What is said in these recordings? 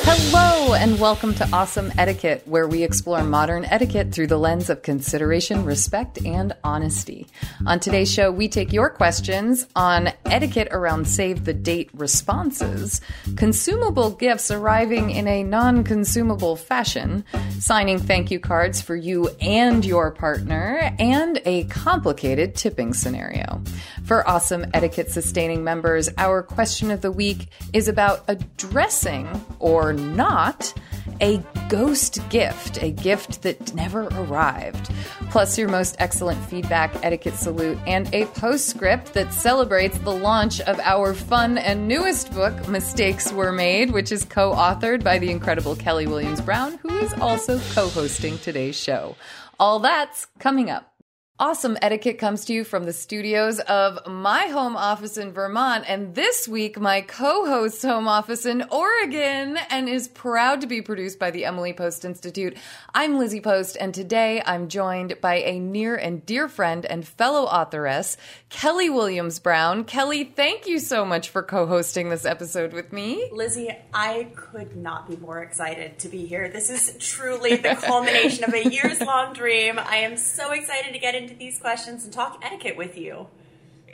Hello, and welcome to Awesome Etiquette, where we explore modern etiquette through the lens of consideration, respect, and honesty. On today's show, we take your questions on etiquette around save the date responses, consumable gifts arriving in a non consumable fashion, signing thank you cards for you and your partner, and a complicated tipping scenario. For Awesome Etiquette sustaining members, our question of the week is about addressing or not a ghost gift, a gift that never arrived. Plus, your most excellent feedback, etiquette salute, and a postscript that celebrates the launch of our fun and newest book, Mistakes Were Made, which is co authored by the incredible Kelly Williams Brown, who is also co hosting today's show. All that's coming up. Awesome Etiquette comes to you from the studios of my home office in Vermont, and this week my co host's home office in Oregon, and is proud to be produced by the Emily Post Institute. I'm Lizzie Post, and today I'm joined by a near and dear friend and fellow authoress, Kelly Williams Brown. Kelly, thank you so much for co hosting this episode with me. Lizzie, I could not be more excited to be here. This is truly the culmination of a years long dream. I am so excited to get into these questions and talk etiquette with you.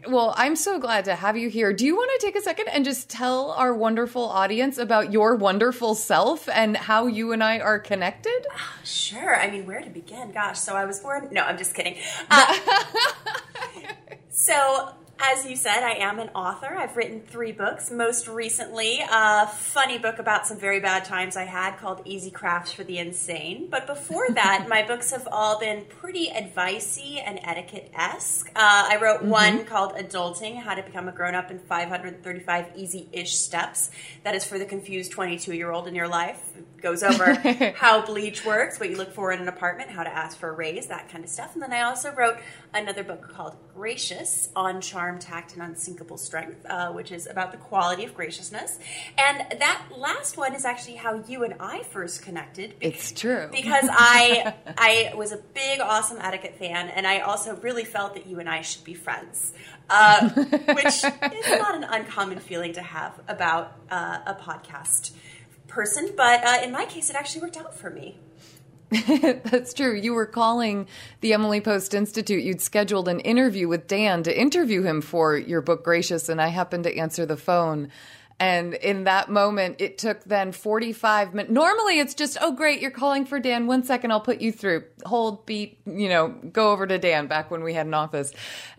Well, I'm so glad to have you here. Do you want to take a second and just tell our wonderful audience about your wonderful self and how you and I are connected? Sure. I mean, where to begin? Gosh, so I was born. No, I'm just kidding. Uh, so, as you said, I am an author. I've written three books. Most recently, a funny book about some very bad times I had called Easy Crafts for the Insane. But before that, my books have all been pretty advicey and etiquette esque. Uh, I wrote mm-hmm. one called Adulting How to Become a Grown Up in 535 Easy ish Steps. That is for the confused 22 year old in your life. Goes over how bleach works, what you look for in an apartment, how to ask for a raise, that kind of stuff. And then I also wrote another book called Gracious on Charm, Tact, and Unsinkable Strength, uh, which is about the quality of graciousness. And that last one is actually how you and I first connected. Be- it's true. Because I, I was a big Awesome Etiquette fan, and I also really felt that you and I should be friends. Uh, which is not an uncommon feeling to have about uh, a podcast person, but uh, in my case, it actually worked out for me. That's true. You were calling the Emily Post Institute. You'd scheduled an interview with Dan to interview him for your book, Gracious, and I happened to answer the phone. And in that moment, it took then 45 minutes. Normally, it's just, oh, great, you're calling for Dan. One second, I'll put you through. Hold, beat, you know, go over to Dan back when we had an office.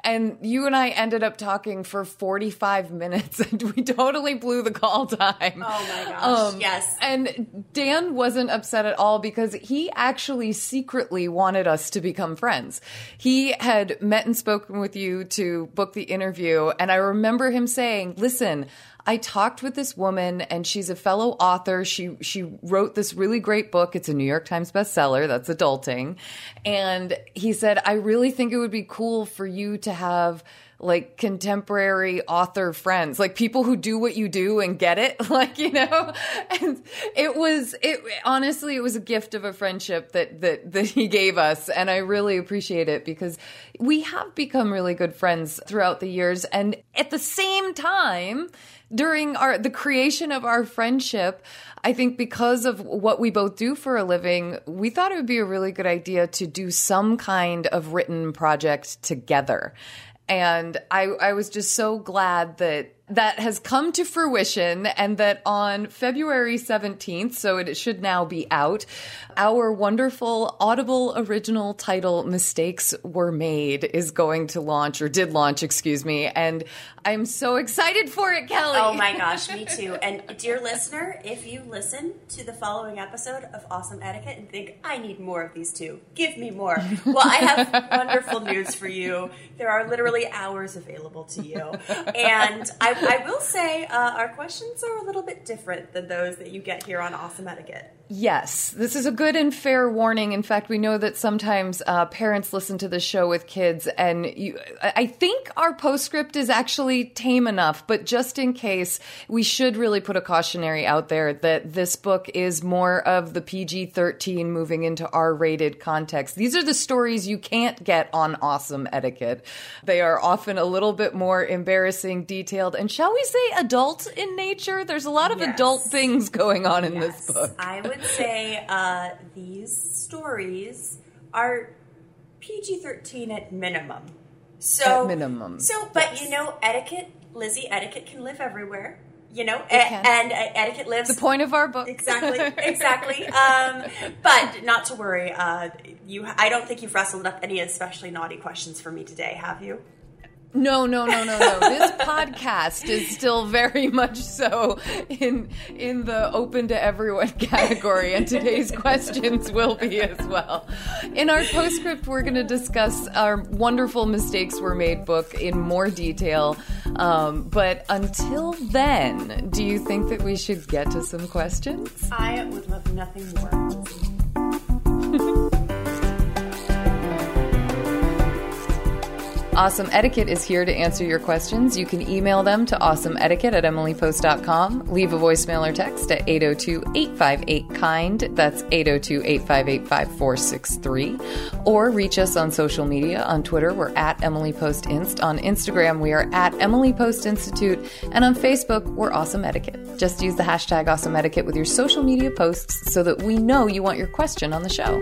And you and I ended up talking for 45 minutes and we totally blew the call time. Oh my gosh. Um, yes. And Dan wasn't upset at all because he actually secretly wanted us to become friends. He had met and spoken with you to book the interview. And I remember him saying, listen, I talked with this woman and she's a fellow author. She she wrote this really great book. It's a New York Times bestseller. That's adulting. And he said, "I really think it would be cool for you to have like contemporary author friends, like people who do what you do and get it, like, you know? And it was it honestly it was a gift of a friendship that that that he gave us and I really appreciate it because we have become really good friends throughout the years and at the same time during our the creation of our friendship, I think because of what we both do for a living, we thought it would be a really good idea to do some kind of written project together. And I, I was just so glad that that has come to fruition and that on February 17th, so it should now be out, our wonderful Audible original title Mistakes Were Made is going to launch or did launch, excuse me. And I'm so excited for it, Kelly. Oh my gosh, me too. And dear listener, if you listen to the following episode of Awesome Etiquette and think, I need more of these two, give me more. Well, I have wonderful news for you. There are literally hours available to you. And I I, will say uh, our questions are a little bit different than those that you get here on Awesome Etiquette. Yes, this is a good and fair warning. In fact, we know that sometimes uh, parents listen to the show with kids, and you, I think our postscript is actually tame enough, but just in case, we should really put a cautionary out there that this book is more of the PG 13 moving into R rated context. These are the stories you can't get on Awesome Etiquette. They are often a little bit more embarrassing, detailed, and shall we say adult in nature? There's a lot of Yes. adult things going on in Yes, this book. I would say uh, these stories are PG 13 at minimum. So, At minimum, So, but yes. you know, etiquette, Lizzie, etiquette can live everywhere. You know, a- and uh, etiquette lives the point of our book. Exactly, exactly. Um, but not to worry. Uh, you, I don't think you've wrestled up any especially naughty questions for me today, have you? No, no, no, no, no. This podcast is still very much so in in the open to everyone category, and today's questions will be as well. In our postscript, we're going to discuss our wonderful mistakes were made book in more detail. Um, but until then, do you think that we should get to some questions? I would love nothing more. Awesome Etiquette is here to answer your questions. You can email them to awesomeetiquette at emilypost.com. Leave a voicemail or text at 802 858 KIND. That's 802 858 5463. Or reach us on social media. On Twitter, we're at Emily Post Inst. On Instagram, we are at Emily Post Institute. And on Facebook, we're Awesome Etiquette. Just use the hashtag Awesome Etiquette with your social media posts so that we know you want your question on the show.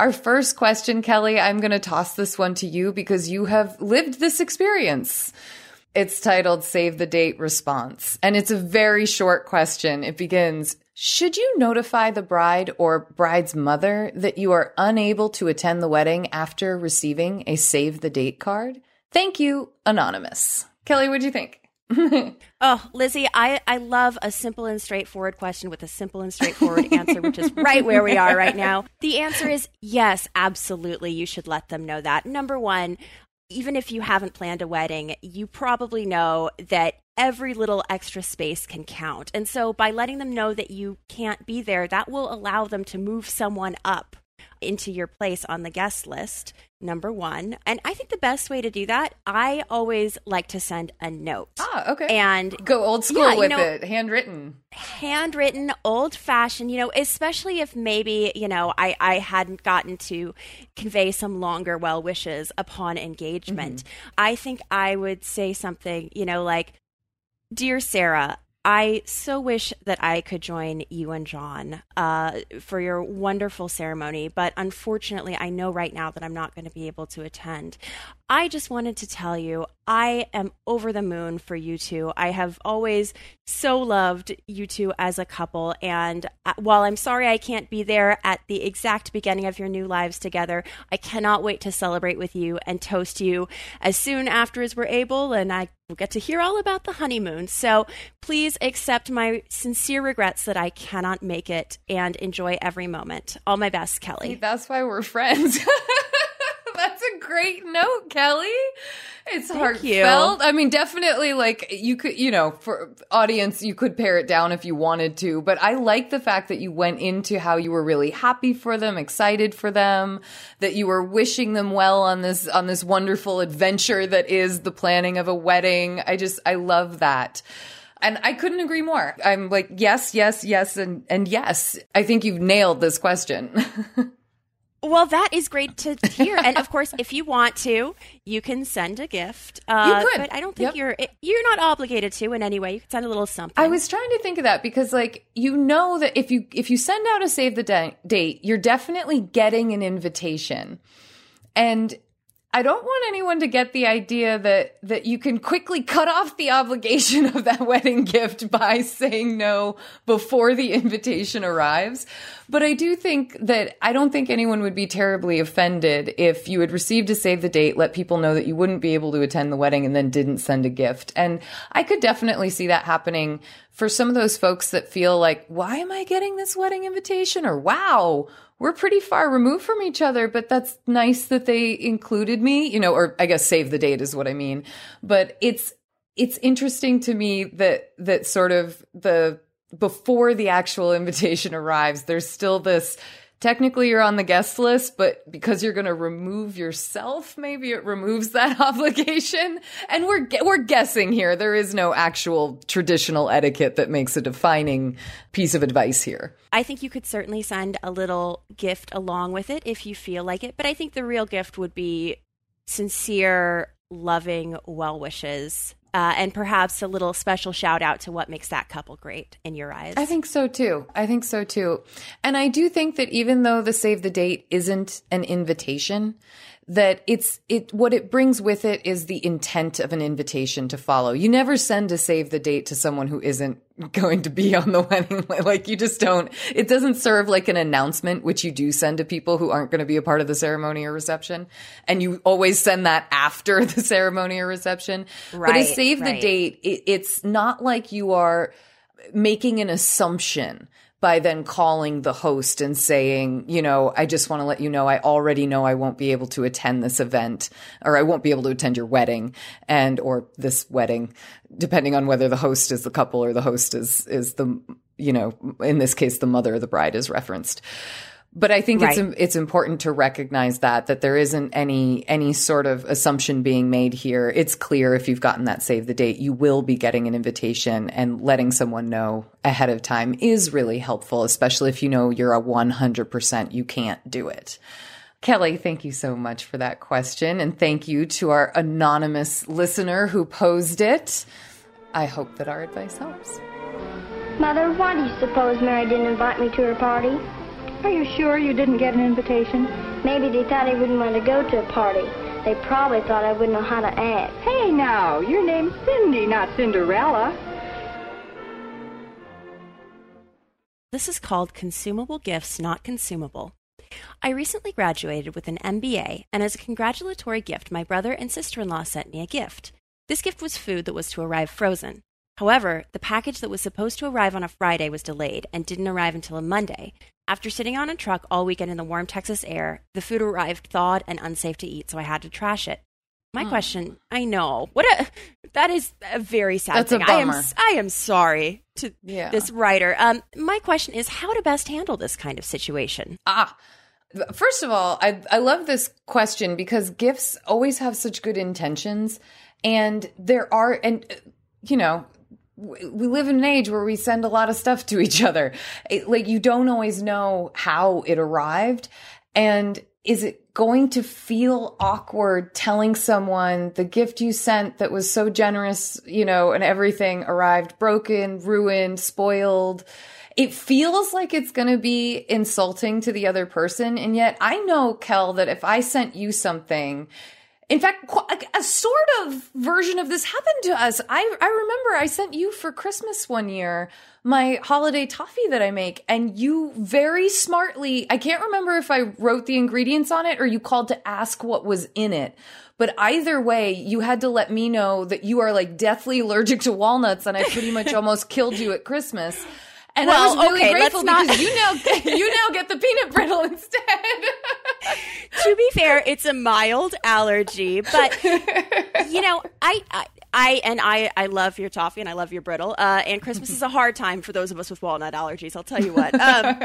Our first question, Kelly, I'm going to toss this one to you because you have lived this experience. It's titled Save the Date Response, and it's a very short question. It begins Should you notify the bride or bride's mother that you are unable to attend the wedding after receiving a Save the Date card? Thank you, Anonymous. Kelly, what do you think? oh, Lizzie, I, I love a simple and straightforward question with a simple and straightforward answer, which is right where we are right now. The answer is yes, absolutely. You should let them know that. Number one, even if you haven't planned a wedding, you probably know that every little extra space can count. And so by letting them know that you can't be there, that will allow them to move someone up into your place on the guest list, number one. And I think the best way to do that, I always like to send a note. Ah, okay. And go old school yeah, with know, it, handwritten. Handwritten, old fashioned, you know, especially if maybe, you know, I, I hadn't gotten to convey some longer well wishes upon engagement. Mm-hmm. I think I would say something, you know, like, Dear Sarah, I so wish that I could join you and John uh, for your wonderful ceremony, but unfortunately, I know right now that I'm not going to be able to attend. I just wanted to tell you, I am over the moon for you two. I have always so loved you two as a couple. And uh, while I'm sorry I can't be there at the exact beginning of your new lives together, I cannot wait to celebrate with you and toast you as soon after as we're able. And I will get to hear all about the honeymoon. So please accept my sincere regrets that I cannot make it and enjoy every moment. All my best, Kelly. That's why we're friends. Great note, Kelly. It's Thank heartfelt. You. I mean, definitely like you could, you know, for audience, you could pare it down if you wanted to, but I like the fact that you went into how you were really happy for them, excited for them, that you were wishing them well on this, on this wonderful adventure that is the planning of a wedding. I just, I love that. And I couldn't agree more. I'm like, yes, yes, yes, and, and yes. I think you've nailed this question. Well, that is great to hear. and of course, if you want to, you can send a gift. Uh, you could. But I don't think yep. you're you're not obligated to in any way. You can send a little something. I was trying to think of that because, like, you know that if you if you send out a save the date, you're definitely getting an invitation, and I don't want anyone to get the idea that that you can quickly cut off the obligation of that wedding gift by saying no before the invitation arrives. But I do think that I don't think anyone would be terribly offended if you had received a save the date, let people know that you wouldn't be able to attend the wedding and then didn't send a gift. And I could definitely see that happening for some of those folks that feel like, why am I getting this wedding invitation? Or wow, we're pretty far removed from each other, but that's nice that they included me, you know, or I guess save the date is what I mean. But it's, it's interesting to me that, that sort of the, before the actual invitation arrives, there's still this technically you're on the guest list, but because you're going to remove yourself, maybe it removes that obligation. And we're we're guessing here. There is no actual traditional etiquette that makes a defining piece of advice here. I think you could certainly send a little gift along with it if you feel like it, but I think the real gift would be sincere, loving well wishes uh, and perhaps a little special shout out to what makes that couple great in your eyes. I think so too. I think so too. And I do think that even though the save the date isn't an invitation, that it's it what it brings with it is the intent of an invitation to follow. You never send a save the date to someone who isn't going to be on the wedding. Like you just don't it doesn't serve like an announcement which you do send to people who aren't going to be a part of the ceremony or reception. And you always send that after the ceremony or reception. Right, but to save right. the date it, it's not like you are making an assumption by then calling the host and saying, you know, I just want to let you know I already know I won't be able to attend this event or I won't be able to attend your wedding and or this wedding depending on whether the host is the couple or the host is is the you know, in this case the mother of the bride is referenced. But I think right. it's it's important to recognize that that there isn't any any sort of assumption being made here. It's clear if you've gotten that save the date, you will be getting an invitation and letting someone know ahead of time is really helpful, especially if you know you're a 100% you can't do it. Kelly, thank you so much for that question and thank you to our anonymous listener who posed it. I hope that our advice helps. Mother, why do you suppose Mary didn't invite me to her party? Are you sure you didn't get an invitation? Maybe they thought I wouldn't want to go to a party. They probably thought I wouldn't know how to act. Hey, now, your name's Cindy, not Cinderella. This is called Consumable Gifts Not Consumable. I recently graduated with an MBA, and as a congratulatory gift, my brother and sister in law sent me a gift. This gift was food that was to arrive frozen. However, the package that was supposed to arrive on a Friday was delayed and didn't arrive until a Monday. After sitting on a truck all weekend in the warm Texas air, the food arrived thawed and unsafe to eat, so I had to trash it. My Hmm. question, I know. What a that is a very sad That's a thing. I am. I am sorry to Yeah. this writer. Um my question is how to best handle this kind of situation. Ah, first of all, I I love this question because gifts always have such good intentions, and there are, and uh, you know, w- we live in an age where we send a lot of stuff to each other. It, like you don't always know how it arrived, and is it going to feel awkward telling someone the gift you sent that was so generous, you know, and everything arrived broken, ruined, spoiled? It feels like it's going to be insulting to the other person. And yet I know, Kel, that if I sent you something, in fact, a, a sort of version of this happened to us. I, I remember I sent you for Christmas one year my holiday toffee that I make, and you very smartly, I can't remember if I wrote the ingredients on it or you called to ask what was in it. But either way, you had to let me know that you are like deathly allergic to walnuts, and I pretty much almost killed you at Christmas. And I Well, was really okay, grateful let's not- because you now you now get the peanut brittle instead. to be fair, it's a mild allergy, but you know, I, I, I and I, I love your toffee and I love your brittle. Uh, and Christmas is a hard time for those of us with walnut allergies. I'll tell you what. Um,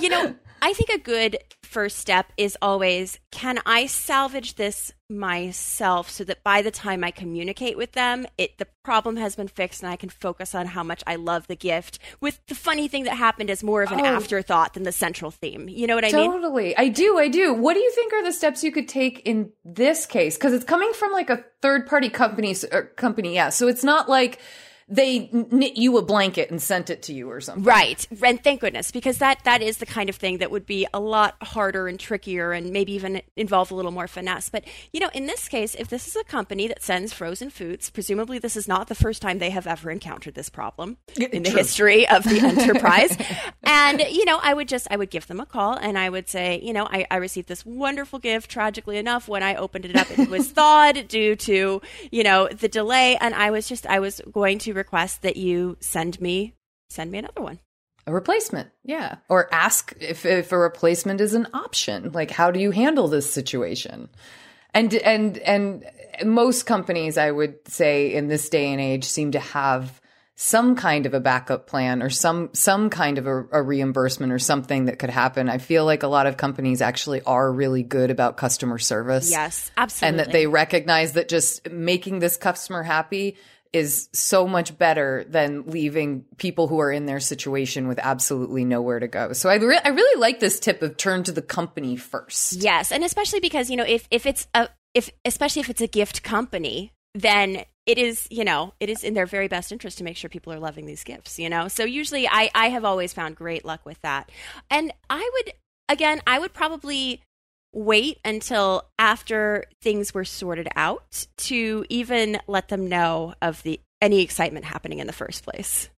you know, I think a good first step is always, can I salvage this myself so that by the time I communicate with them, it the problem has been fixed and I can focus on how much I love the gift. With the funny thing that happened as more of an Oh. afterthought than the central theme. You know what I mean? Totally. I do. I do. What do you think are the steps you could take in this case? Because it's coming from like a third party company, er, company. Yeah. So it's not like they knit you a blanket and sent it to you or something. Right. And thank goodness, because that that is the kind of thing that would be a lot harder and trickier and maybe even involve a little more finesse. But, you know, in this case, if this is a company that sends frozen foods, presumably this is not the first time they have ever encountered this problem in the history of the enterprise. and, you know, I would just I would give them a call and I would say, you know, I, I received this wonderful gift, tragically enough, when I opened it up, it was thawed due to, you know, the delay. And I was just I was going to request that you send me send me another one. A replacement. Yeah. Or ask if, if a replacement is an option. Like, how do you handle this situation? And, and, and most companies, I would say in this day and age seem to have some kind of a backup plan or some, some kind of a, a reimbursement or something that could happen. I feel like a lot of companies actually are really good about customer service. Yes, absolutely. And that they recognize that just making this customer happy is so much better than leaving people who are in their situation with absolutely nowhere to go. So I, re- I really like this tip of turn to the company first. Yes, and especially because you know if if it's a if especially if it's a gift company, then it is you know it is in their very best interest to make sure people are loving these gifts. You know, so usually I I have always found great luck with that, and I would again I would probably wait until after things were sorted out to even let them know of the any excitement happening in the first place.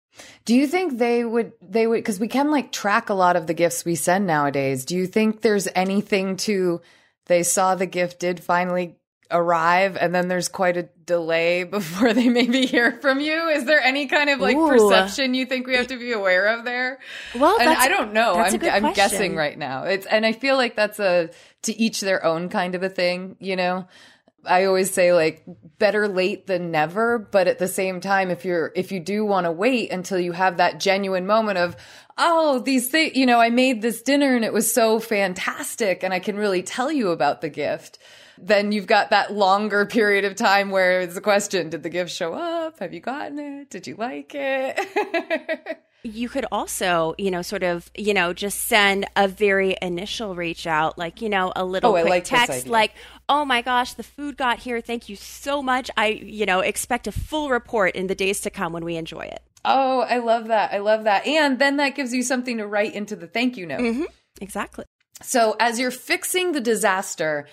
Do you think they would they would cuz we can like track a lot of the gifts we send nowadays. Do you think there's anything to they saw the gift did finally arrive and then there's quite a delay before they maybe hear from you? Is there any kind of like Ooh. perception you think we have to be aware of there? Well, and I don't know. I'm I'm guessing right now. It's and I feel like that's a to each their own kind of a thing, you know. I always say like better late than never, but at the same time if you're if you do want to wait until you have that genuine moment of oh these things you know I made this dinner and it was so fantastic and I can really tell you about the gift then you've got that longer period of time where it's a question did the gift show up? Have you gotten it? Did you like it you could also, you know, sort of, you know, just send a very initial reach out, like, you know, a little Oh, quick like text, like, oh my gosh, the food got here. Thank you so much. I, you know, expect a full report in the days to come when we enjoy it. Oh, I love that. I love that. And then that gives you something to write into the thank you note. Mm-hmm. Exactly. So as you're fixing the disaster,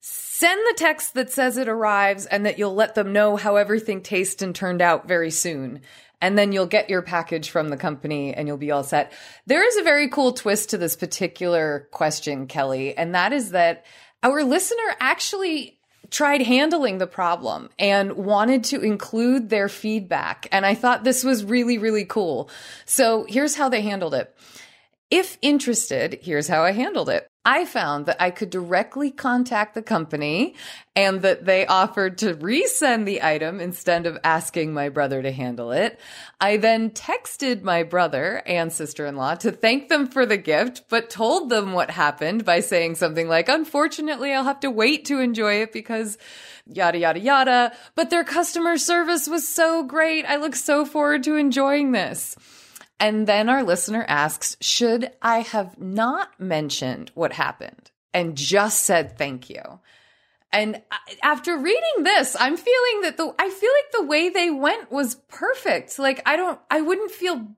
send the text that says it arrives and that you'll let them know how everything tasted and turned out very soon. And then you'll get your package from the company and you'll be all set. There is a very cool twist to this particular question, Kelly, and that is that our listener actually tried handling the problem and wanted to include their feedback. And I thought this was really, really cool. So here's how they handled it. If interested, here's how I handled it. I found that I could directly contact the company and that they offered to resend the item instead of asking my brother to handle it. I then texted my brother and sister in law to thank them for the gift, but told them what happened by saying something like, unfortunately, I'll have to wait to enjoy it because yada, yada, yada. But their customer service was so great. I look so forward to enjoying this. And then our listener asks, should I have not mentioned what happened and just said thank you? And after reading this, I'm feeling that the, I feel like the way they went was perfect. Like I don't, I wouldn't feel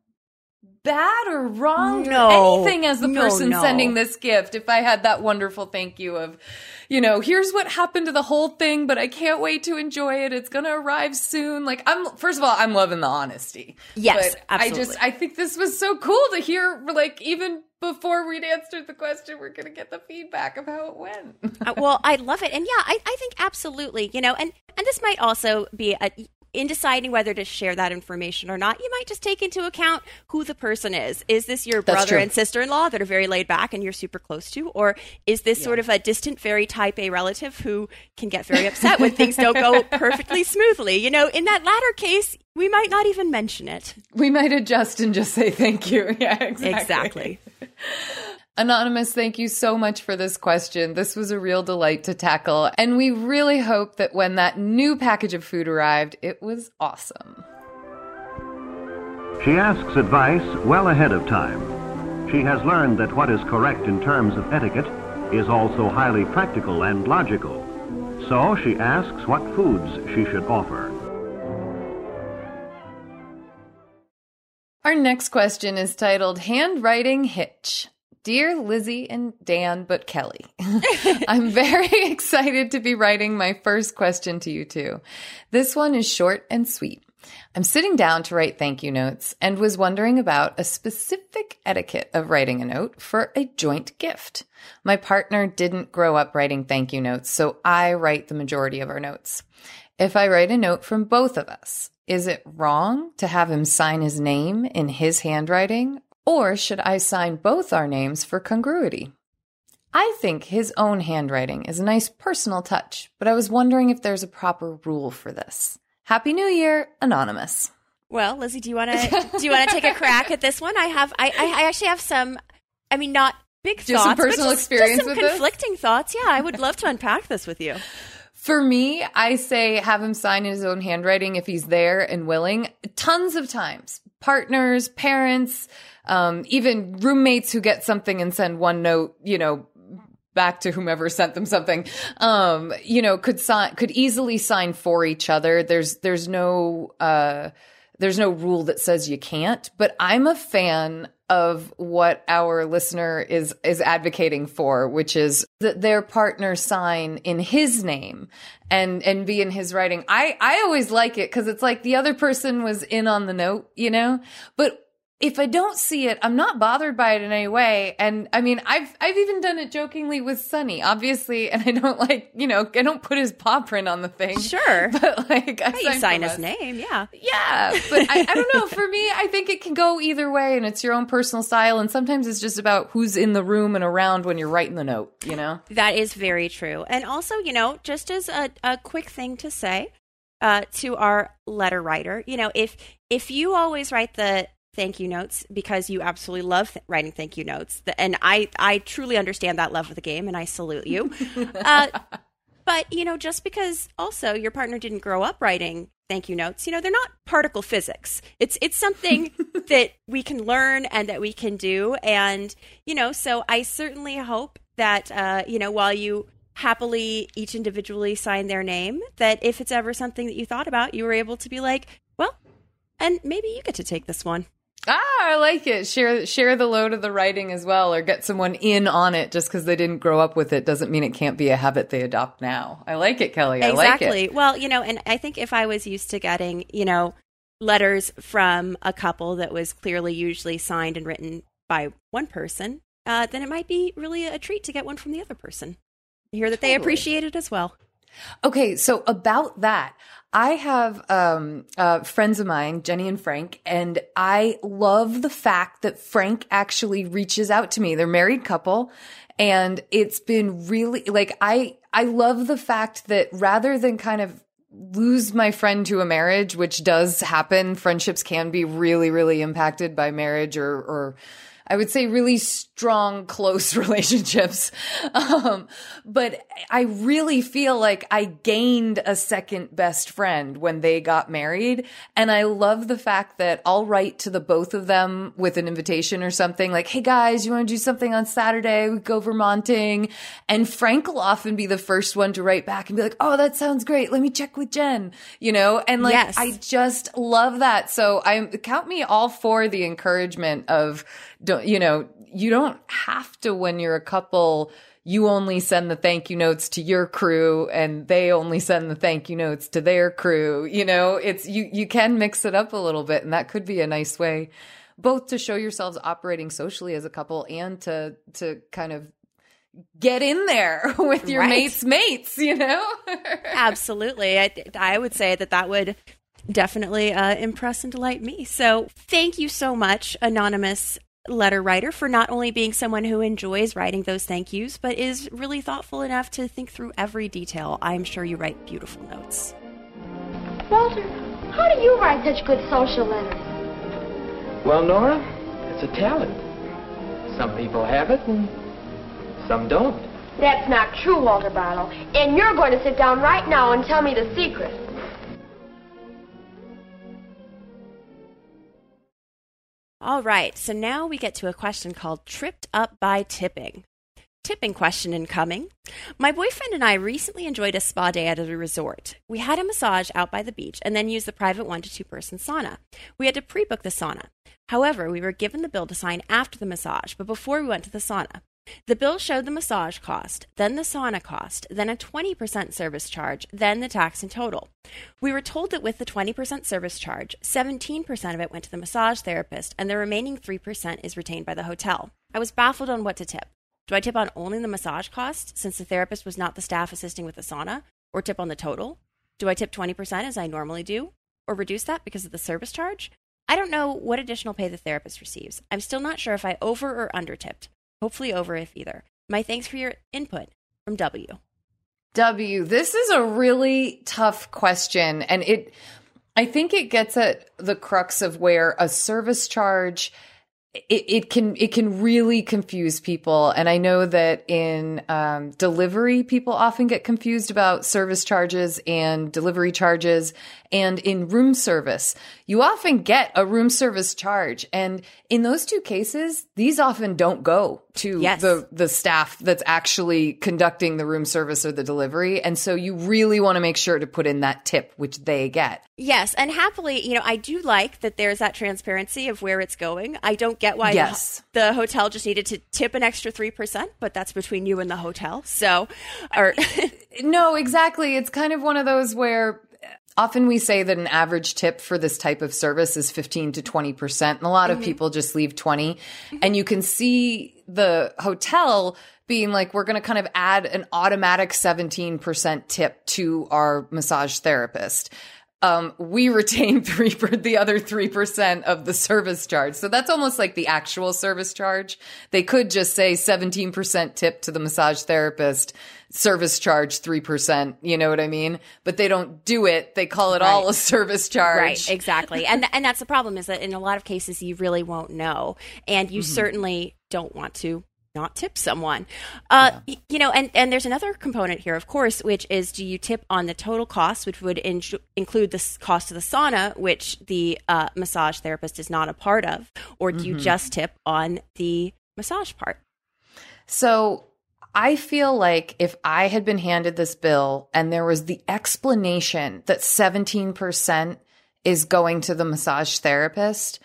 bad or wrong no, or anything as the no, person no. sending this gift if I had that wonderful thank you of, you know, here's what happened to the whole thing, but I can't wait to enjoy it. It's going to arrive soon. Like I'm, first of all, I'm loving the honesty. Yes, but absolutely. I just, I think this was so cool to hear, like, even before we'd answered the question, we're going to get the feedback of how it went. uh, well, I love it, and yeah, I, I think absolutely. You know, and and this might also be a in deciding whether to share that information or not, you might just take into account who the person is. Is this your brother and sister in law that are very laid back and you're super close to? Or is this sort of a distant, very type A relative who can get very upset when things don't go perfectly smoothly? You know, in that latter case, we might not even mention it. we might adjust and just say thank you. Yeah, exactly. Exactly. Anonymous, thank you so much for this question. This was a real delight to tackle. And we really hope that when that new package of food arrived, it was awesome. She asks advice well ahead of time. She has learned that what is correct in terms of etiquette is also highly practical and logical. So she asks what foods she should offer. Our next question is titled Handwriting Hitch. Dear Lizzie and Dan, but Kelly, I'm very excited to be writing my first question to you two. This one is short and sweet. I'm sitting down to write thank you notes and was wondering about a specific etiquette of writing a note for a joint gift. My partner didn't grow up writing thank you notes, so I write the majority of our notes. If I write a note from both of us, is it wrong to have him sign his name in his handwriting, or should I sign both our names for congruity? I think his own handwriting is a nice personal touch, but I was wondering if there's a proper rule for this. Happy New Year, Anonymous. Well, Lizzie, do you want to do you want to take a crack at this one? I have, I, I actually have some. I mean, not big Just thoughts, some but personal just- experience just some with this? conflicting thoughts. Yeah, I would love to unpack this with you. For me, I say have him sign in his own handwriting if he's there and willing. Tons of times. Partners, parents, um, even roommates who get something and send one note, you know, back to whomever sent them something, um, you know, could sign, could easily sign for each other. There's, there's no, uh, there's no rule that says you can't, but I'm a fan of what our listener is is advocating for, which is that their partner sign in his name and and be in his writing. I I always like it cuz it's like the other person was in on the note, you know? But if I don't see it, I'm not bothered by it in any way. And I mean, I've I've even done it jokingly with Sonny, obviously, and I don't like, you know, I don't put his paw print on the thing. Sure. But like I sign sign his us. name, yeah. Yeah, but I, I don't know. For me, I think it can go either way, and it's your own personal style. And sometimes it's just about who's in the room and around when you're writing the note. You know, That is very true. And also, you know, just as a, a quick thing to say uh, to our letter writer, you know, if if you always write the thank you notes because you absolutely love th- writing thank you notes, and I I truly understand that love of the game, and I salute you. uh, but you know, just because also your partner didn't grow up writing thank you notes, you know, they're not particle physics. It's it's something that we can learn and that we can do, and you know, so I certainly hope that uh, you know, while you happily each individually sign their name, that if it's ever something that you thought about, you were able to be like, well, and maybe you get to take this one. Ah, I like it. Share share the load of the writing as well, or get someone in on it. Just because they didn't grow up with it doesn't mean it can't be a habit they adopt now. I like it, Kelly. I like exactly. it. Well, you know, and I think if I was used to getting, you know, letters from a couple that was clearly usually signed and written by one person, uh, then it might be really a treat to get one from the other person. Hear that they appreciate it as well. Okay, so about that, I have um, uh, friends of mine, Jenny and Frank, and I love the fact that Frank actually reaches out to me. They're married couple, and it's been really like I I love the fact that rather than kind of lose my friend to a marriage, which does happen, friendships can be really really impacted by marriage or or I would say really strong, close relationships. Um, but I really feel like I gained a second best friend when they got married. And I love the fact that I'll write to the both of them with an invitation or something like, Hey guys, you want to do something on Saturday? We go Vermonting. And Frank will often be the first one to write back and be like, Oh, that sounds great. Let me check with Jen, you know? And like, Yes. I just love that. So I count me all for the encouragement of, don't, you know, you don't have to when you're a couple, you only send the thank you notes to your crew and they only send the thank you notes to their crew. You know, it's, you, you can mix it up a little bit and that could be a nice way both to show yourselves operating socially as a couple and to, to kind of get in there with your Right. mates' mates, you know? Absolutely. I, I would say that that would definitely uh, impress and delight me. So thank you so much, anonymous letter writer, for not only being someone who enjoys writing those thank yous, but is really thoughtful enough to think through every detail. I'm sure you write beautiful notes. Walter, how do you write such good social letters? Well, Nora, it's a talent. Some people have it and some don't. That's not true, Walter Barlow. And you're going to sit down right now and tell me the secret. All right, so now we get to a question called Tripped Up by Tipping. Tipping question incoming. My boyfriend and I recently enjoyed a spa day at a resort. We had a massage out by the beach and then used the private one to two person sauna. We had to pre book the sauna. However, we were given the bill to sign after the massage, but before we went to the sauna. The bill showed the massage cost, then the sauna cost, then a 20% service charge, then the tax in total. We were told that with the 20% service charge, 17% of it went to the massage therapist, and the remaining 3% is retained by the hotel. I was baffled on what to tip. Do I tip on only the massage cost, since the therapist was not the staff assisting with the sauna, or tip on the total? Do I tip 20% as I normally do, or reduce that because of the service charge? I don't know what additional pay the therapist receives. I'm still not sure if I over or under tipped. Hopefully over if either. My thanks for your input from W. W, this is a really tough question. And it, I think it gets at the crux of where a service charge, it, it can, it can really confuse people. And I know that in um, delivery, people often get confused about service charges and delivery charges. And in room service, you often get a room service charge. And in those two cases, these often don't go to Yes. the the staff that's actually conducting the room service or the delivery. And so you really want to make sure to put in that tip, which they get. Yes, and happily, you know, I do like that there's that transparency of where it's going. I don't get why Yes. the, hotel just needed to tip an extra 3%, but that's between you and the hotel. So, or No, exactly. It's kind of one of those where uh, often we say that an average tip for this type of service is 15 to 20%. And a lot of mm-hmm. people just leave 20. Mm-hmm. And you can see the hotel being like, we're going to kind of add an automatic 17% tip to our massage therapist. Um, we retain three per the other three percent of the service charge. So that's almost like the actual service charge. They could just say seventeen percent tip to the massage therapist, service charge three percent. You know what I mean? But they don't do it. They call it all a service charge. Right, exactly. and and that's the problem is that in a lot of cases you really won't know and you certainly don't want to not tip someone. Uh, y- you know, and and there's another component here, of course, which is do you tip on the total cost, which would in- include the cost of the sauna, which the uh, massage therapist is not a part of, or do you just tip on the massage part? So I feel like if I had been handed this bill and there was the explanation that 17% is going to the massage therapist,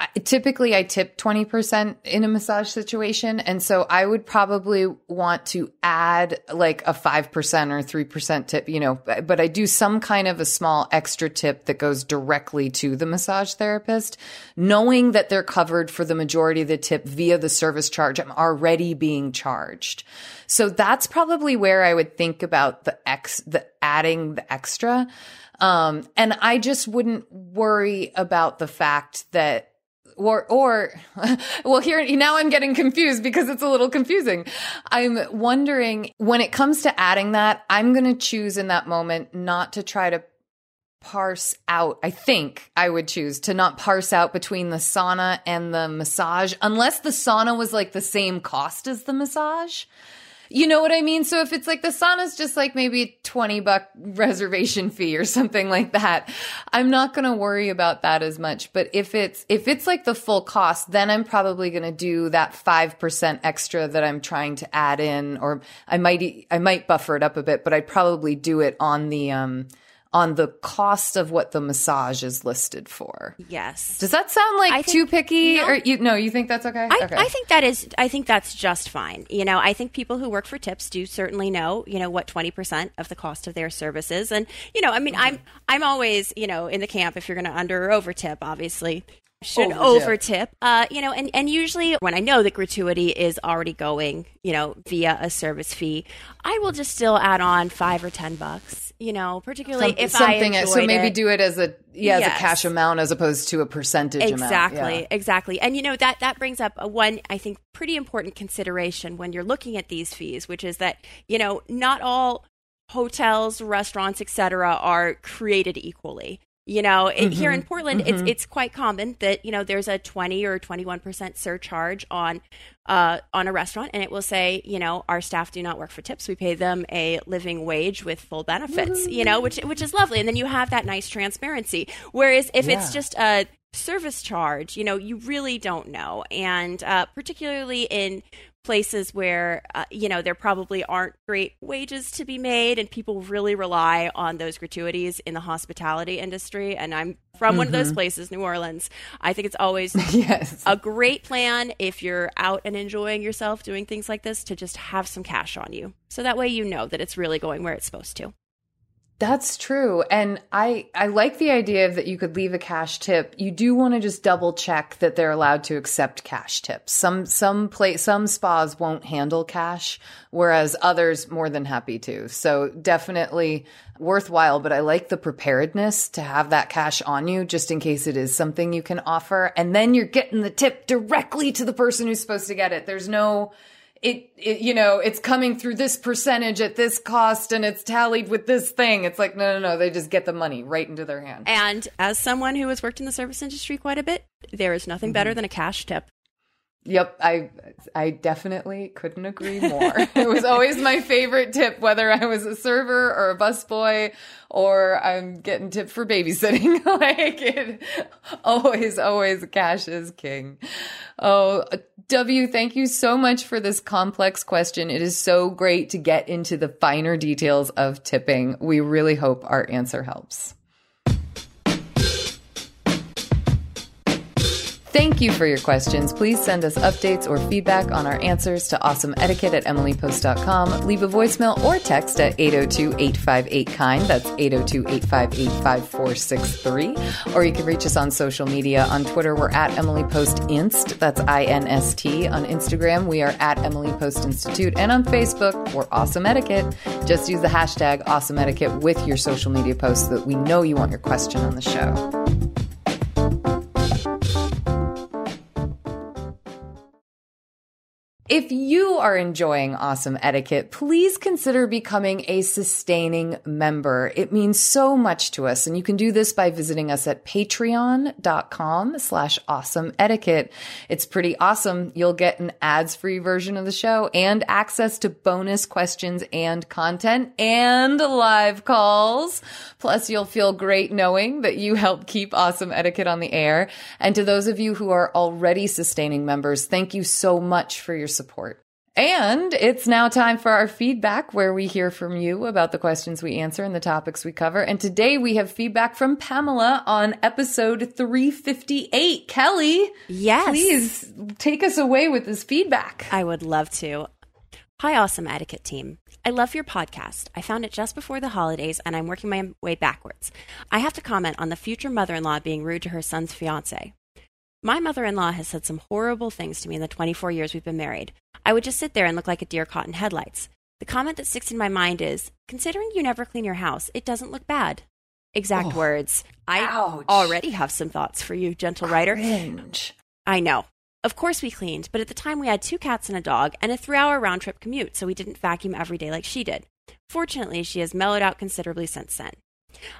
I, typically I tip 20% in a massage situation. And so I would probably want to add like a 5% or 3% tip, you know, but I do some kind of a small extra tip that goes directly to the massage therapist, knowing that they're covered for the majority of the tip via the service charge. I'm already being charged. So that's probably where I would think about the X, the adding the extra. Um, and I just wouldn't worry about the fact that or or well here now I'm getting confused because it's a little confusing. I'm wondering when it comes to adding that, I'm going to choose in that moment not to try to parse out. I think I would choose to not parse out between the sauna and the massage unless the sauna was like the same cost as the massage. You know what I mean? So if it's like the sauna's just like maybe 20 buck reservation fee or something like that, I'm not going to worry about that as much. But if it's, if it's like the full cost, then I'm probably going to do that 5% extra that I'm trying to add in, or I might, I might buffer it up a bit, but I'd probably do it on the, um, on the cost of what the massage is listed for. Yes. Does that sound like too picky? No. Or you no, you think that's okay? I, okay. I think that is I think that's just fine. You know, I think people who work for tips do certainly know, you know, what 20% of the cost of their services and you know, I mean, I'm I'm always, you know, in the camp if you're going to under or over tip, obviously should over tip. Uh, you know, and, and usually when I know that gratuity is already going, you know, via a service fee, I will just still add on five or ten bucks. You know, particularly Some- if something I so maybe it. do it as a yeah as a cash amount as opposed to a percentage exactly amount. Yeah. exactly and you know that that brings up a one i think pretty important consideration when you're looking at these fees which is that you know not all hotels restaurants etc are created equally you know it, here in portland it's it's quite common that you know there's a 20 or 21% surcharge on uh, on a restaurant and it will say you know our staff do not work for tips. We pay them a living wage with full benefits you know which which is lovely and then you have that nice transparency. Whereas if it's just a service charge you know you really don't know and uh, particularly in places where uh, you know there probably aren't great wages to be made and people really rely on those gratuities in the hospitality industry. And i'm from one of those places new orleans. I think it's always Yes. a great plan if you're out and enjoying yourself doing things like this to just have some cash on you. So that way you know that it's really going where it's supposed to That's true. And I I like the idea of that you could leave a cash tip. You do want to just double check that they're allowed to accept cash tips. Some some place some spas won't handle cash, whereas others more than happy to. So definitely worthwhile, but I like the preparedness to have that cash on you just in case it is something you can offer. And then you're getting the tip directly to the person who's supposed to get it. There's no it, it you know it's coming through this percentage at this cost and it's tallied with this thing. It's like no no no they just get the money right into their hand. And as someone who has worked in the service industry quite a bit there is nothing better mm-hmm. than a cash tip yep i i definitely couldn't agree more. It was always my favorite tip whether i was a server or a busboy or i'm getting tipped for babysitting. Like it always always cash is king. Oh w thank you so much for this complex question. It is so great to get into the finer details of tipping. We really hope our answer helps Thank you for your questions. Please send us updates or feedback on our answers to awesomeetiquette at emilypost.com. Leave a voicemail or text at 802-858-KIND. That's 802-858-5463. Or you can reach us on social media. On Twitter, we're at Emily Post Inst. That's I-N-S-T. On Instagram, we are at Emily Post Institute. And on Facebook, we're Awesome Etiquette. Just use the hashtag Awesome Etiquette with your social media posts so that we know you want your question on the show. If you are enjoying awesome etiquette, please consider becoming a sustaining member. It means so much to us. And you can do this by visiting us at patreon.com slash awesome etiquette. It's pretty awesome. You'll get an ads free version of the show and access to bonus questions and content and live calls. Plus you'll feel great knowing that you help keep awesome etiquette on the air. And to those of you who are already sustaining members, thank you so much for your support. And it's now time for our feedback where we hear from you about the questions we answer and the topics we cover. And today we have feedback from Pamela on episode 358. Kelly, Yes. please take us away with this feedback. I would love to. Hi, awesome etiquette team. I love your podcast. I found it just before the holidays and I'm working my way backwards. I have to comment on the future mother in law being rude to her son's fiance. My mother in law has said some horrible things to me in the 24 years we've been married. I would just sit there and look like a deer caught in headlights. The comment that sticks in my mind is considering you never clean your house, it doesn't look bad. Exact words. I Ouch. already have some thoughts for you, gentle writer. Cringe. I know. Of course we cleaned, but at the time we had two cats and a dog and a three hour round trip commute, so we didn't vacuum every day like she did. Fortunately, she has mellowed out considerably since then.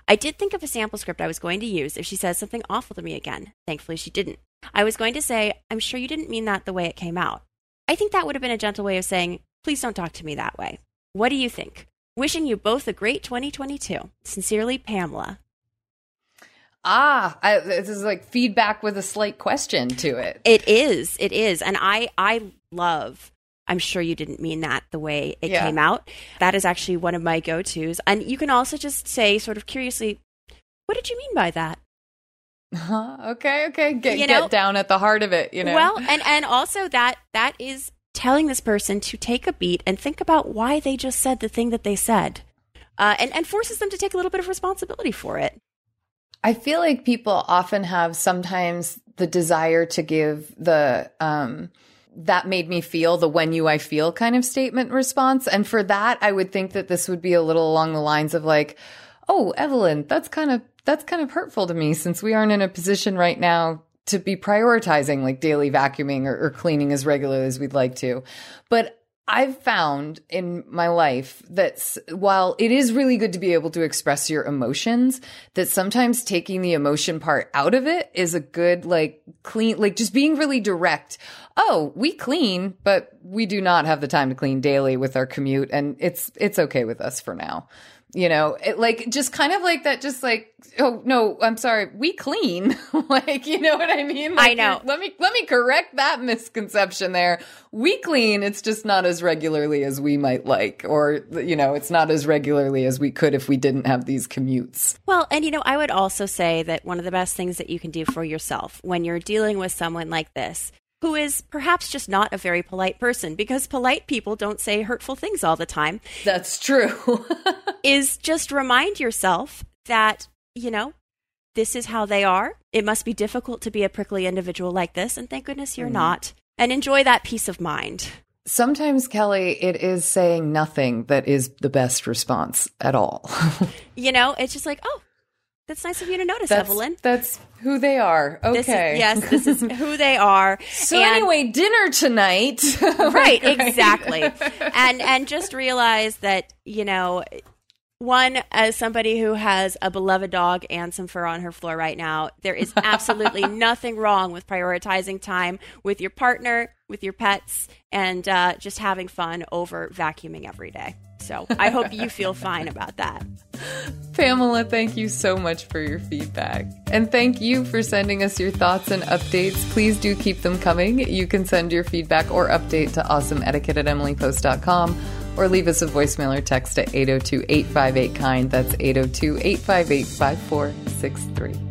I did think of a sample script I was going to use if she says something awful to me again. Thankfully, she didn't. I was going to say, I'm sure you didn't mean that the way it came out. I think that would have been a gentle way of saying, please don't talk to me that way. What do you think? Wishing you both a great 2022. Sincerely, Pamela. Ah, I, this is like feedback with a slight question to it. It is. It is. And I I love I'm sure you didn't mean that the way it Yeah. came out. That is actually one of my go-tos. And you can also just say sort of curiously, what did you mean by that? Huh, okay, okay. Get, You know- get down at the heart of it, you know? Well, and and also that that is telling this person to take a beat and think about why they just said the thing that they said. Uh, and, and forces them to take a little bit of responsibility for it. I feel like people often have sometimes the desire to give the um that made me feel the when you I feel kind of statement response. And for that, I would think that this would be a little along the lines of like, oh, Evelyn, that's kind of that's kind of hurtful to me since we aren't in a position right now to be prioritizing like daily vacuuming or, or cleaning as regularly as we'd like to. But I've found in my life that while it is really good to be able to express your emotions, that sometimes taking the emotion part out of it is a good, like, clean, like just being really direct. Oh, we clean, but we do not have the time to clean daily with our commute, and it's it's okay with us for now. You know, it, like just kind of like that, just like, oh no, I'm sorry, we clean. like, you know what I mean? Like, I know. Let me let me correct that misconception there. We clean, it's just not as regularly as we might like, or you know, it's not as regularly as we could if we didn't have these commutes. Well, and you know, I would also say that one of the best things that you can do for yourself when you're dealing with someone like this, who is perhaps just not a very polite person, because polite people don't say hurtful things all the time, That's true. is just remind yourself that, you know, this is how they are. It must be difficult to be a prickly individual like this, and thank goodness you're mm-hmm. not. And enjoy that peace of mind. Sometimes, Kelly, it is saying nothing that is the best response at all. You know, it's just like, oh, that's nice of you to notice, that's, Evelyn. that's who they are. Okay. This is, yes, this is who they are. So And- anyway, dinner tonight. right exactly and and just realize that you know one as somebody who has a beloved dog and some fur on her floor right now there is absolutely nothing wrong with prioritizing time with your partner with your pets and uh, just having fun over vacuuming every day so i hope you feel fine about that Pamela, thank you so much for your feedback. And thank you for sending us your thoughts and updates. Please do keep them coming. You can send your feedback or update to awesomeetiquette at emilypost.com or leave us a voicemail or text at 802 858 KIND. That's 802 858 5463.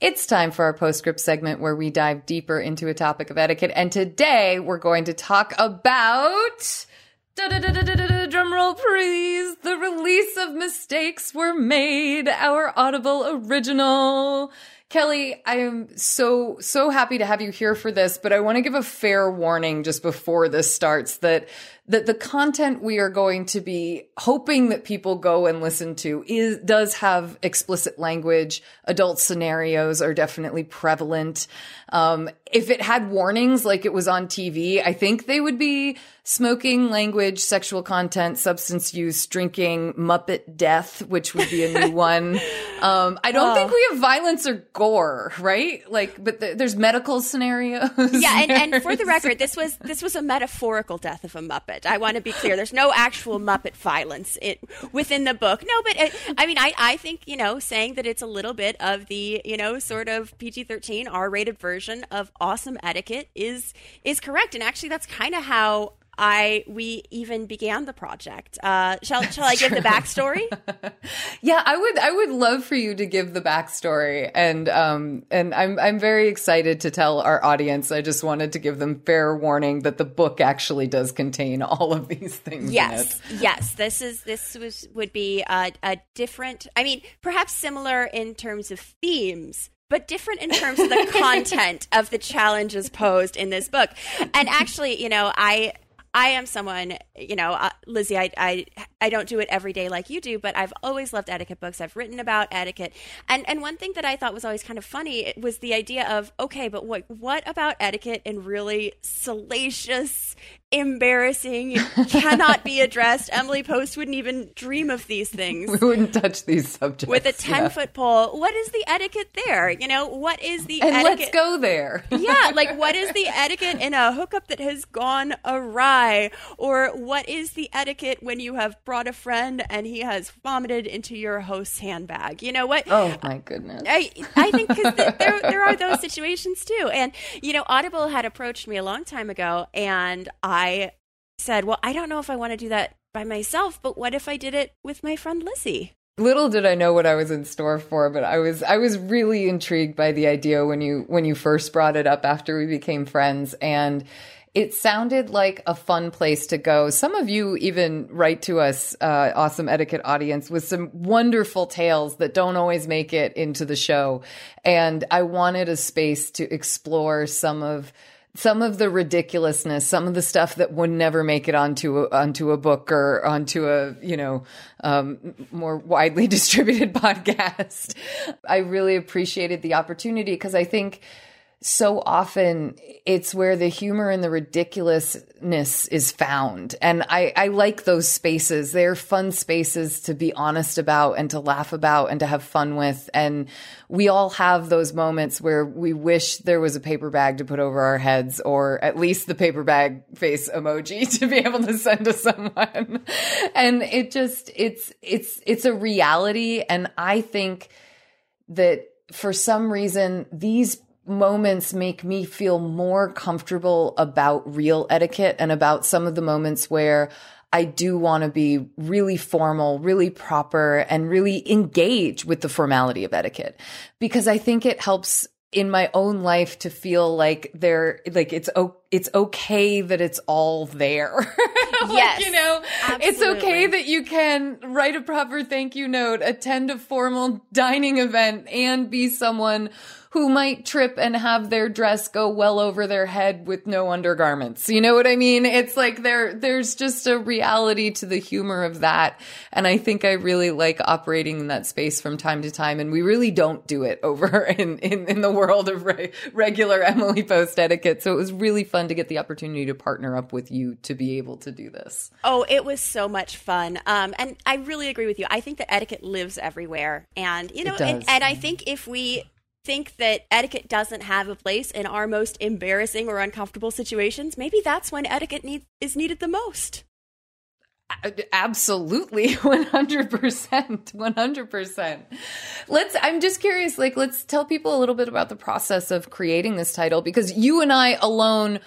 It's time for our postscript segment where we dive deeper into a topic of etiquette. And today we're going to talk about. Da-da-da-da-da-da, Drum roll, please. The release of Mistakes Were Made, our Audible original. Kelly, I am so, so happy to have you here for this, but I want to give a fair warning just before this starts that, that the content we are going to be hoping that people go and listen to is, does have explicit language. Adult scenarios are definitely prevalent. Um, if it had warnings like it was on TV, I think they would be smoking, language, sexual content, substance use, drinking, Muppet death, which would be a new one. Um, I don't think we have violence or gore, right? Like, but th- there's medical scenarios. yeah and, and for the record this was this was a metaphorical death of a muppet I want to be clear. There's no actual Muppet violence it, within the book. No, but it, I mean, I, I think, you know, saying that it's a little bit of the, you know, sort of PG 13 R rated version of awesome etiquette is is correct. And actually, that's kind of how I we even began the project. Uh, shall shall I give the backstory? yeah, I would. I would love for you to give the backstory, and um, and I'm I'm very excited to tell our audience. I just wanted to give them fair warning that the book actually does contain all of these things. Yes, yes. This is this was would be a, a different. I mean, perhaps similar in terms of themes, but different in terms of the content of the challenges posed in this book. And actually, you know, I I am someone, you know, uh, Lizzie, I, I, I don't do it every day like you do, but I've always loved etiquette books. I've written about etiquette. And, and one thing that I thought was always kind of funny was the idea of, okay, but what, what about etiquette in really salacious, embarrassing, cannot be addressed. Emily Post wouldn't even dream of these things. We wouldn't touch these subjects. With a 10 yeah. foot pole, what is the etiquette there? You know, what is the and etiquette? let's go there. yeah, like what is the etiquette in a hookup that has gone awry? Or what is the etiquette when you have brought a friend and he has vomited into your host's handbag? You know what? Oh my goodness. I, I think because th- there, there are those situations too. And, you know, Audible had approached me a long time ago and I I said, Well, I don't know if I want to do that by myself, but what if I did it with my friend Lizzie? Little did I know what I was in store for, but I was I was really intrigued by the idea when you when you first brought it up after we became friends and it sounded like a fun place to go. Some of you even write to us, uh, awesome etiquette audience, with some wonderful tales that don't always make it into the show. And I wanted a space to explore some of some of the ridiculousness, some of the stuff that would never make it onto a, onto a book or onto a you know um, more widely distributed podcast. I really appreciated the opportunity because I think so often it's where the humor and the ridiculousness is found. And I, I like those spaces. They're fun spaces to be honest about and to laugh about and to have fun with. And we all have those moments where we wish there was a paper bag to put over our heads or at least the paper bag face emoji to be able to send to someone. and it just, it's, it's, it's a reality. And I think that for some reason, these moments make me feel more comfortable about real etiquette and about some of the moments where I do want to be really formal, really proper, and really engage with the formality of etiquette because I think it helps in my own life to feel like there, like it's it's okay that it's all there. like, yes, you know, absolutely. it's okay that you can write a proper thank you note, attend a formal dining event, and be someone who might trip and have their dress go well over their head with no undergarments. You know what I mean? It's like there, there's just a reality to the humor of that. And I think I really like operating in that space from time to time. And we really don't do it over in, in, in the world of re- regular Emily Post etiquette. So it was really fun to get the opportunity to partner up with you to be able to do this. Oh, it was so much fun. Um, and I really agree with you. I think that etiquette lives everywhere. And, you know, and, and I think if we think that etiquette doesn't have a place in our most embarrassing or uncomfortable situations, maybe that's when etiquette need, is needed the most. Absolutely, 100%. 100%. Let's, I'm just curious, like, let's tell people a little bit about the process of creating this title because you and I alone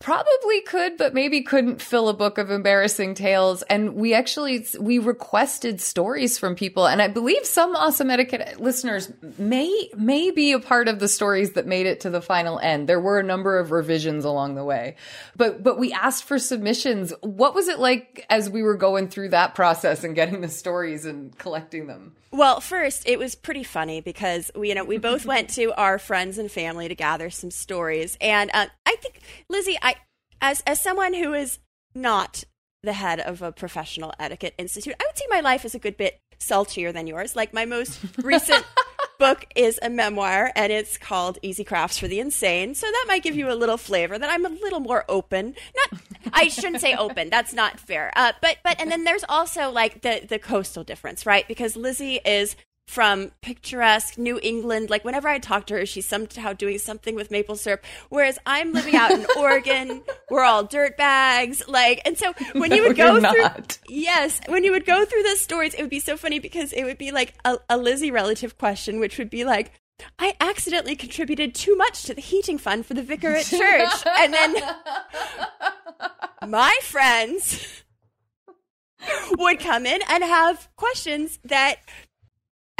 probably could but maybe couldn't fill a book of embarrassing tales. And we actually we requested stories from people. And i believe some awesome etiquette listeners may may be a part of the stories that made it to the final end. There were a number of revisions along the way. But but we asked for submissions. What was it like as we were going through that process and getting the stories and collecting them? Well, first, it was pretty funny because we, you know, we both went to our friends and family to gather some stories, and uh, think Lizzie, I as as someone who is not the head of a professional etiquette institute, I would say my life is a good bit saltier than yours. Like my most recent book is a memoir and it's called Easy Crafts for the Insane. So that might give you a little flavor that I'm a little more open. Not I shouldn't say open. That's not fair. Uh, but but and then there's also like the the coastal difference, right? Because Lizzie is from picturesque New England. Like whenever I talk to her, she's somehow doing something with maple syrup. Whereas I'm living out in Oregon, we're all dirt bags. Like, and so when you would go through, not. yes, when you would go through the stories, it would be so funny because it would be like a, a Lizzie relative question, which would be like, I accidentally contributed too much to the heating fund for the vicar at church. and then my friends would come in and have questions that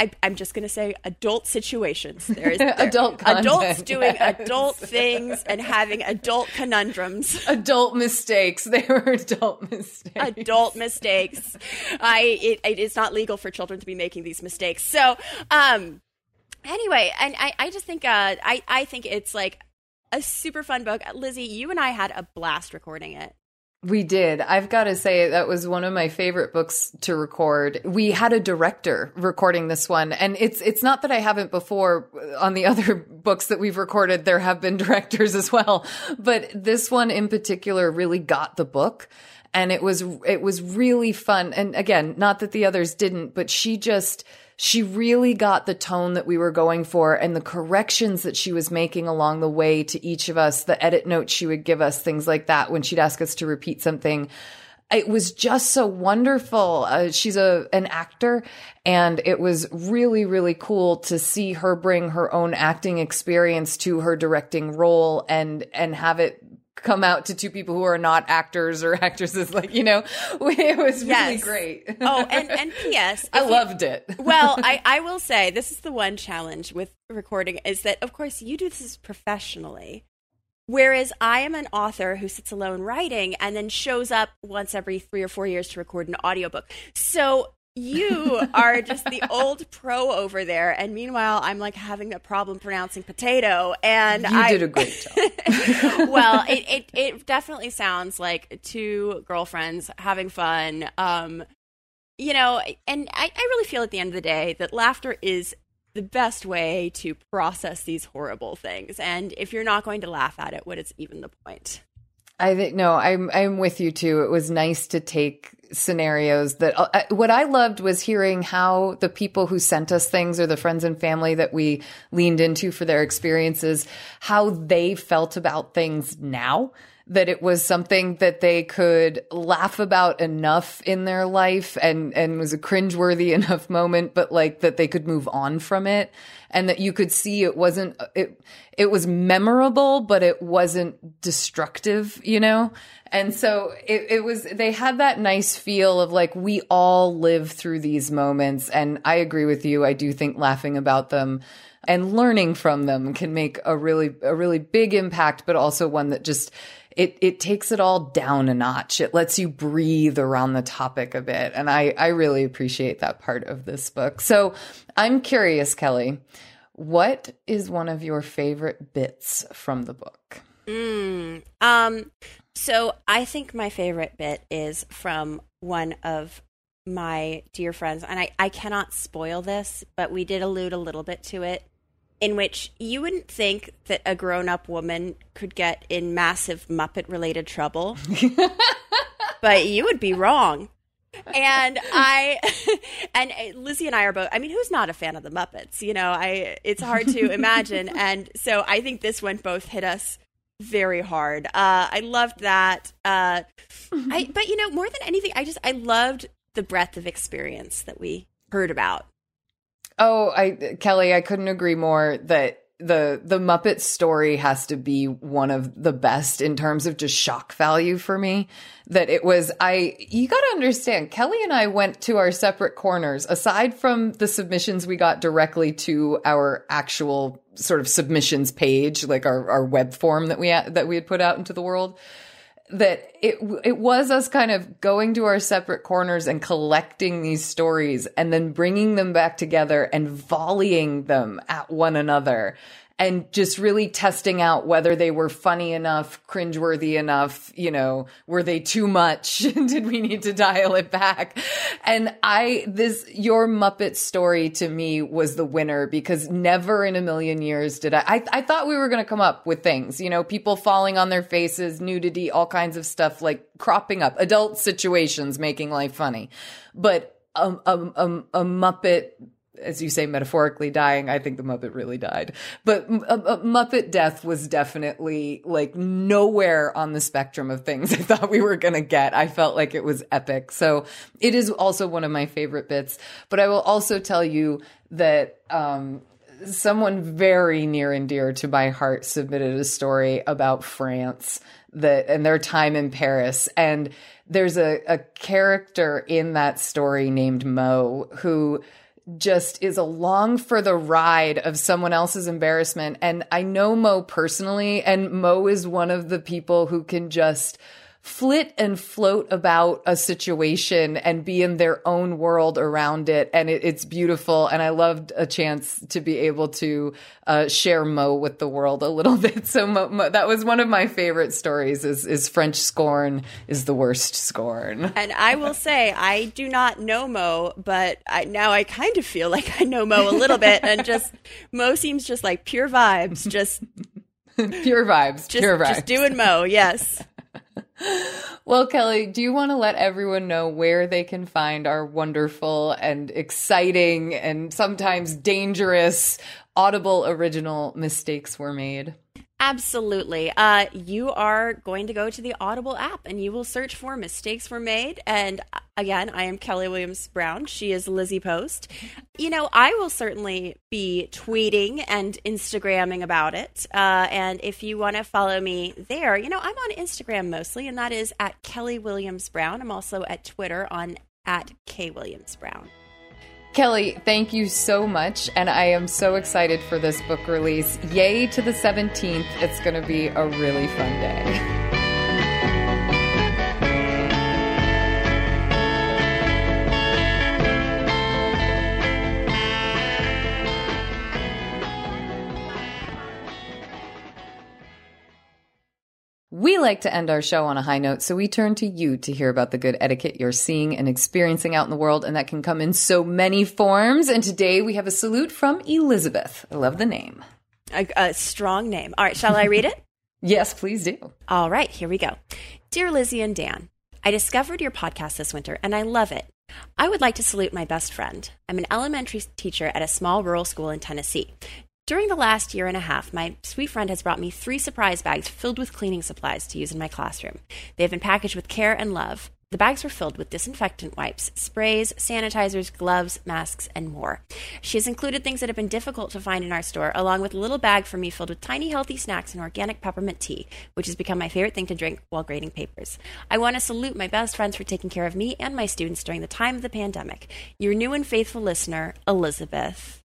I, I'm just going to say adult situations. There's there- Adult adults content, doing yes. adult things and having adult conundrums. adult mistakes. They were adult mistakes. adult mistakes. I it, it is not legal for children to be making these mistakes. So, um, anyway, and I, I just think uh, I I think it's like a super fun book. Lizzie, you and I had a blast recording it. We did. I've got to say that was one of my favorite books to record. We had a director recording this one, and it's it's not that I haven't before on the other books that we've recorded. There have been directors as well, but this one in particular really got the book, and it was it was really fun. And again, not that the others didn't, but she just she really got the tone that we were going for and the corrections that she was making along the way to each of us, the edit notes she would give us, things like that when she'd ask us to repeat something. It was just so wonderful. Uh, she's a an actor, and it was really really cool to see her bring her own acting experience to her directing role and and have it come out to two people who are not actors or actresses. Like you know, it was really Yes. great. Oh, and and P.S. I if you- loved it. well, I, I will say this is the one challenge with recording is that of course you do this professionally. Whereas I am an author who sits alone writing and then shows up once every three or four years to record an audiobook. So you are just the old pro over there, and meanwhile I'm like having a problem pronouncing potato. And You I did a great job. well, it, it it definitely sounds like two girlfriends having fun. Um, you know, and I, I really feel at the end of the day that laughter is the best way to process these horrible things. And if you're not going to laugh at it, what is even the point? I think no, I'm I'm with you too. It was nice to take scenarios that uh, what I loved was hearing how the people who sent us things or the friends and family that we leaned into for their experiences, how they felt about things now. That it was something that they could laugh about enough in their life and, and was a cringeworthy enough moment, but like that they could move on from it and that you could see it wasn't, it, it was memorable, but it wasn't destructive, you know? And so it, it was, they had that nice feel of like, we all live through these moments. And I agree with you. I do think laughing about them and learning from them can make a really, a really big impact, but also one that just, it, it takes it all down a notch. It lets you breathe around the topic a bit. And I, I really appreciate that part of this book. So I'm curious, Kelly, what is one of your favorite bits from the book? Mm, um, so I think my favorite bit is from one of my dear friends, and I, I cannot spoil this, but we did allude a little bit to it, in which you wouldn't think that a grown up woman could get in massive Muppet related trouble, but you would be wrong. And I and uh, Lizzie and I are both. I mean, who's not a fan of the Muppets? You know, I it's hard to imagine, and so I think this one both hit us very hard. Uh, I loved that. Uh, I but you know more than anything, I just I loved the breadth of experience that we heard about. Oh, I Kelly, I couldn't agree more that the the Muppet story has to be one of the best in terms of just shock value for me. That it was I you got to understand, Kelly and I went to our separate corners aside from the submissions we got directly to our actual sort of submissions page, like our our web form that we that we had put out into the world that it it was us kind of going to our separate corners and collecting these stories and then bringing them back together and volleying them at one another and just really testing out whether they were funny enough, cringeworthy enough, you know, were they too much? Did we need to dial it back? And I, this, your Muppet story to me was the winner because never in a million years did I, I, I thought we were going to come up with things, you know, people falling on their faces, nudity, all kinds of stuff like cropping up, adult situations making life funny. But um, um, um, a Muppet as you say, metaphorically dying. I think the Muppet really died. But Muppet death was definitely like nowhere on the spectrum of things I thought we were going to get. I felt like it was epic. So it is also one of my favorite bits. But I will also tell you that, um, someone very near and dear to my heart submitted a story about France that and their time in Paris and there's a, a character in that story named Mo who just is along for the ride of someone else's embarrassment. And I know Mo personally, and Mo is one of the people who can just flit and float about a situation and be in their own world around it. And it, it's beautiful. And I loved a chance to be able to uh, share Mo with the world a little bit. So Mo, Mo, that was one of my favorite stories is, is French scorn is the worst scorn. And I will say, I do not know Mo, but I, now I kind of feel like I know Mo a little bit. And just Mo seems just like pure vibes, just pure vibes, just, pure vibes. Just doing Mo, yes. Well, Kelly, do you want to let everyone know where they can find our wonderful and exciting and sometimes dangerous Audible original mistakes were made? Absolutely. Uh, you are going to go to the Audible app and you will search for Mistakes Were Made. And uh, again, I am Kelly Williams Brown. She is Lizzie Post. You know, I will certainly be tweeting and Instagramming about it. Uh, and if you want to follow me there, you know, I'm on Instagram mostly, and that is at Kelly Williams Brown. I'm also at Twitter on at K Williams Brown. Kelly, thank you so much. And I am so excited for this book release. Yay to the 17th. It's going to be a really fun day. We like to end our show on a high note, so we turn to you to hear about the good etiquette you're seeing and experiencing out in the world, and that can come in so many forms. And today we have a salute from Elizabeth. I love the name. A, a strong name. All right, shall I read it? yes, please do. All right, here we go. Dear Lizzie and Dan, I discovered your podcast this winter, and I love it. I would like to salute my best friend. I'm an elementary teacher at a small rural school in Tennessee. During the last year and a half, my sweet friend has brought me three surprise bags filled with cleaning supplies to use in my classroom. They have been packaged with care and love. The bags were filled with disinfectant wipes, sprays, sanitizers, gloves, masks, and more. She has included things that have been difficult to find in our store, along with a little bag for me filled with tiny healthy snacks and organic peppermint tea, which has become my favorite thing to drink while grading papers. I want to salute my best friends for taking care of me and my students during the time of the pandemic. Your new and faithful listener, Elizabeth.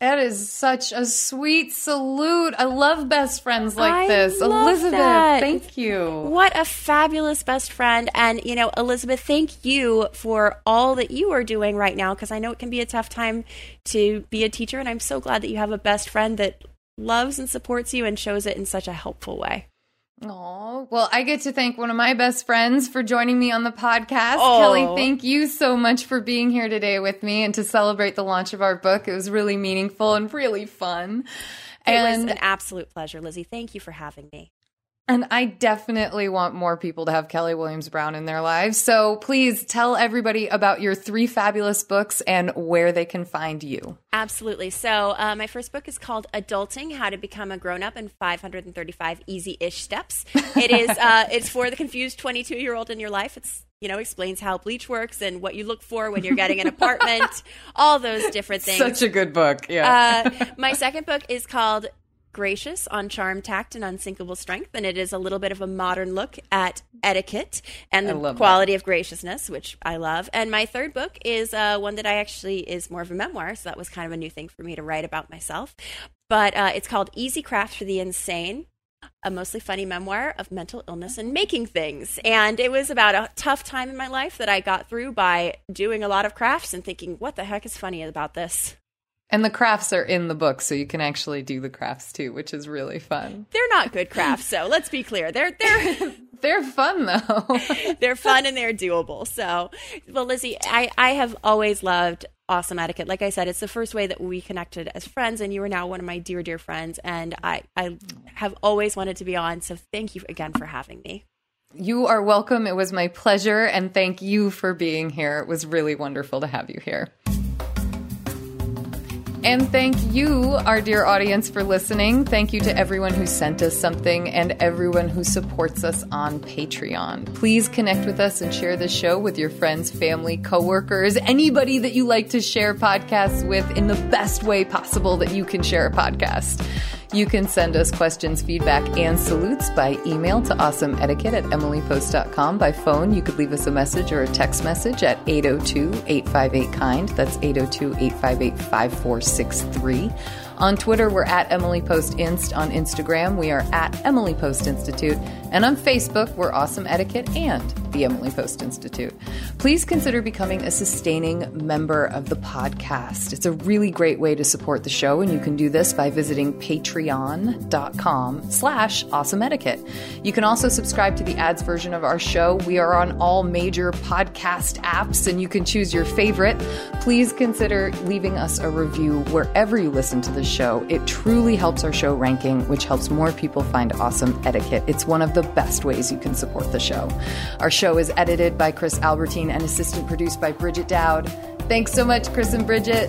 That is such a sweet salute. I love best friends like I this. Elizabeth, that. thank you. What a fabulous best friend. And, you know, Elizabeth, thank you for all that you are doing right now because I know it can be a tough time to be a teacher. And I'm so glad that you have a best friend that loves and supports you and shows it in such a helpful way. Oh, well, I get to thank one of my best friends for joining me on the podcast. Oh. Kelly, thank you so much for being here today with me and to celebrate the launch of our book. It was really meaningful and really fun. It and was an absolute pleasure, Lizzie. Thank you for having me. And I definitely want more people to have Kelly Williams Brown in their lives. So please tell everybody about your three fabulous books and where they can find you. Absolutely. So, uh, my first book is called Adulting: How to Become a Grown Up in 535 Easy-ish Steps. It is. Uh, it's for the confused 22-year-old in your life. It's you know explains how bleach works and what you look for when you're getting an apartment. all those different things. Such a good book. Yeah. Uh, my second book is called Gracious on Charm, Tact, and Unsinkable Strength, and it is a little bit of a modern look at etiquette and the quality of graciousness, which I love. And my third book is uh, one that I actually is more of a memoir, so that was kind of a new thing for me to write about myself. But uh, it's called Easy Craft for the Insane. A mostly funny memoir of mental illness and making things. And it was about a tough time in my life that I got through by doing a lot of crafts and thinking, what the heck is funny about this? And the crafts are in the book, so you can actually do the crafts too, which is really fun. They're not good crafts, so let's be clear. They're they're They're fun though. they're fun and they're doable. So, well, Lizzie, I I have always loved awesome etiquette. Like I said, it's the first way that we connected as friends, and you are now one of my dear dear friends, and I I have always wanted to be on. So, thank you again for having me. You are welcome. It was my pleasure, and thank you for being here. It was really wonderful to have you here. And thank you, our dear audience, for listening. Thank you to everyone who sent us something and everyone who supports us on Patreon. Please connect with us and share this show with your friends, family, coworkers, anybody that you like to share podcasts with in the best way possible that you can share a podcast. You can send us questions, feedback, and salutes by email to awesomeetiquette at emilypost.com. By phone, you could leave us a message or a text message at 802 858 KIND. That's 802 858 5463. On Twitter, we're at Emily Post Inst. On Instagram, we are at Emily Post Institute. And on Facebook, we're Awesome Etiquette and the Emily Post Institute. Please consider becoming a sustaining member of the podcast. It's a really great way to support the show, and you can do this by visiting patreon.com slash awesome etiquette. You can also subscribe to the ads version of our show. We are on all major podcast apps, and you can choose your favorite. Please consider leaving us a review wherever you listen to the show. It truly helps our show ranking, which helps more people find awesome etiquette. It's one of the best ways you can support the show. Our show is edited by Chris Albertine and assistant produced by Bridget Dowd. Thanks so much, Chris and Bridget.